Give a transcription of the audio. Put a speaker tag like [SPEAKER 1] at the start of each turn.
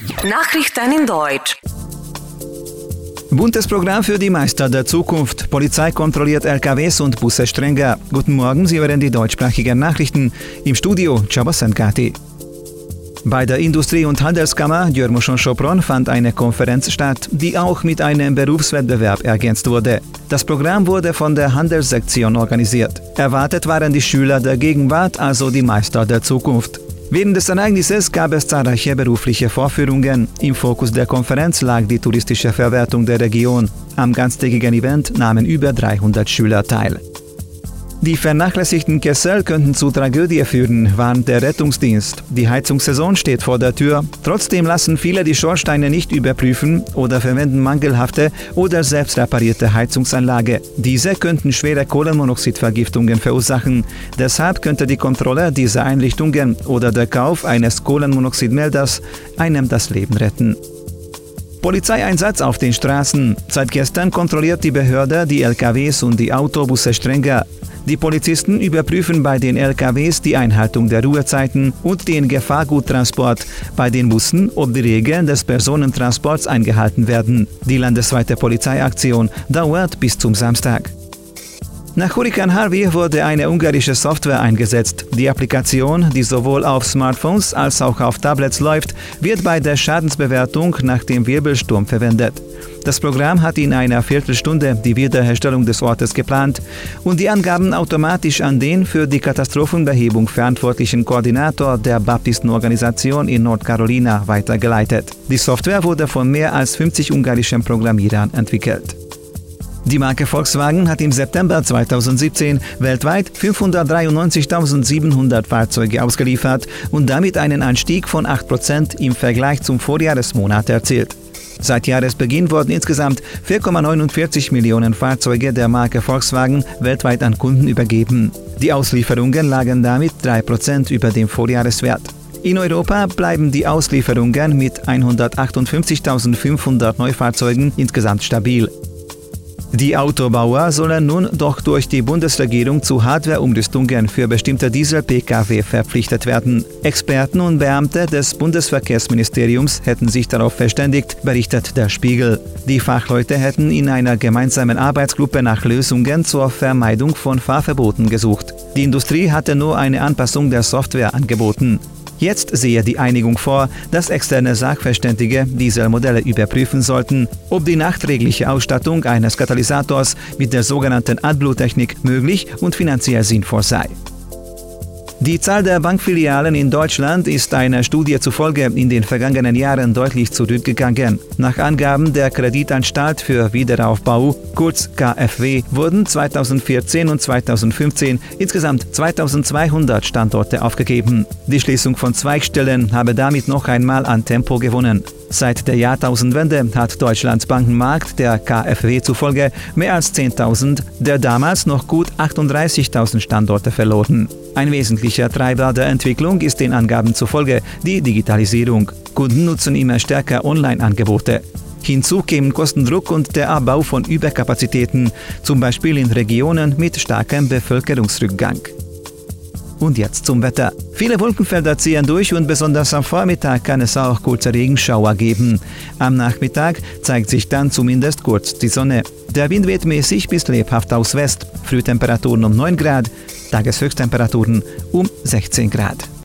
[SPEAKER 1] Nachrichten in Deutsch.
[SPEAKER 2] Buntes Programm für die Meister der Zukunft. Polizei kontrolliert LKWs und Busse strenger. Guten Morgen, Sie hören die deutschsprachigen Nachrichten. Im Studio Chabasankati. Bei der Industrie- und Handelskammer Djörmuschon Schopron fand eine Konferenz statt, die auch mit einem Berufswettbewerb ergänzt wurde. Das Programm wurde von der Handelssektion organisiert. Erwartet waren die Schüler der Gegenwart, also die Meister der Zukunft. Während des Ereignisses gab es zahlreiche berufliche Vorführungen. Im Fokus der Konferenz lag die touristische Verwertung der Region. Am ganztägigen Event nahmen über 300 Schüler teil. Die vernachlässigten Kessel könnten zu Tragödie führen, warnt der Rettungsdienst. Die Heizungssaison steht vor der Tür. Trotzdem lassen viele die Schornsteine nicht überprüfen oder verwenden mangelhafte oder selbst reparierte Heizungsanlage. Diese könnten schwere Kohlenmonoxidvergiftungen verursachen. Deshalb könnte die Kontrolle dieser Einrichtungen oder der Kauf eines Kohlenmonoxidmelders einem das Leben retten. Polizeieinsatz auf den Straßen. Seit gestern kontrolliert die Behörde die LKWs und die Autobusse strenger. Die Polizisten überprüfen bei den LKWs die Einhaltung der Ruhezeiten und den Gefahrguttransport, bei den Bussen, ob die Regeln des Personentransports eingehalten werden. Die landesweite Polizeiaktion dauert bis zum Samstag. Nach Hurrikan Harvey wurde eine ungarische Software eingesetzt. Die Applikation, die sowohl auf Smartphones als auch auf Tablets läuft, wird bei der Schadensbewertung nach dem Wirbelsturm verwendet. Das Programm hat in einer Viertelstunde die Wiederherstellung des Ortes geplant und die Angaben automatisch an den für die Katastrophenbehebung verantwortlichen Koordinator der Baptistenorganisation in Nordcarolina weitergeleitet. Die Software wurde von mehr als 50 ungarischen Programmierern entwickelt. Die Marke Volkswagen hat im September 2017 weltweit 593.700 Fahrzeuge ausgeliefert und damit einen Anstieg von 8% im Vergleich zum Vorjahresmonat erzielt. Seit Jahresbeginn wurden insgesamt 4,49 Millionen Fahrzeuge der Marke Volkswagen weltweit an Kunden übergeben. Die Auslieferungen lagen damit 3% über dem Vorjahreswert. In Europa bleiben die Auslieferungen mit 158.500 Neufahrzeugen insgesamt stabil. Die Autobauer sollen nun doch durch die Bundesregierung zu Hardwareumrüstungen für bestimmte Diesel-Pkw verpflichtet werden. Experten und Beamte des Bundesverkehrsministeriums hätten sich darauf verständigt, berichtet der Spiegel. Die Fachleute hätten in einer gemeinsamen Arbeitsgruppe nach Lösungen zur Vermeidung von Fahrverboten gesucht. Die Industrie hatte nur eine Anpassung der Software angeboten. Jetzt sehe die Einigung vor, dass externe Sachverständige diese Modelle überprüfen sollten, ob die nachträgliche Ausstattung eines Katalysators mit der sogenannten AdBlue-Technik möglich und finanziell sinnvoll sei. Die Zahl der Bankfilialen in Deutschland ist einer Studie zufolge in den vergangenen Jahren deutlich zurückgegangen. Nach Angaben der Kreditanstalt für Wiederaufbau, kurz KfW, wurden 2014 und 2015 insgesamt 2200 Standorte aufgegeben. Die Schließung von Zweigstellen habe damit noch einmal an Tempo gewonnen. Seit der Jahrtausendwende hat Deutschlands Bankenmarkt der KfW zufolge mehr als 10.000 der damals noch gut 38.000 Standorte verloren. Ein wesentlicher Treiber der Entwicklung ist den Angaben zufolge die Digitalisierung. Kunden nutzen immer stärker Online-Angebote. Hinzu kämen Kostendruck und der Abbau von Überkapazitäten, zum Beispiel in Regionen mit starkem Bevölkerungsrückgang. Und jetzt zum Wetter. Viele Wolkenfelder ziehen durch und besonders am Vormittag kann es auch kurze Regenschauer geben. Am Nachmittag zeigt sich dann zumindest kurz die Sonne. Der Wind weht mäßig bis lebhaft aus West. Frühtemperaturen um 9 Grad, Tageshöchsttemperaturen um 16 Grad.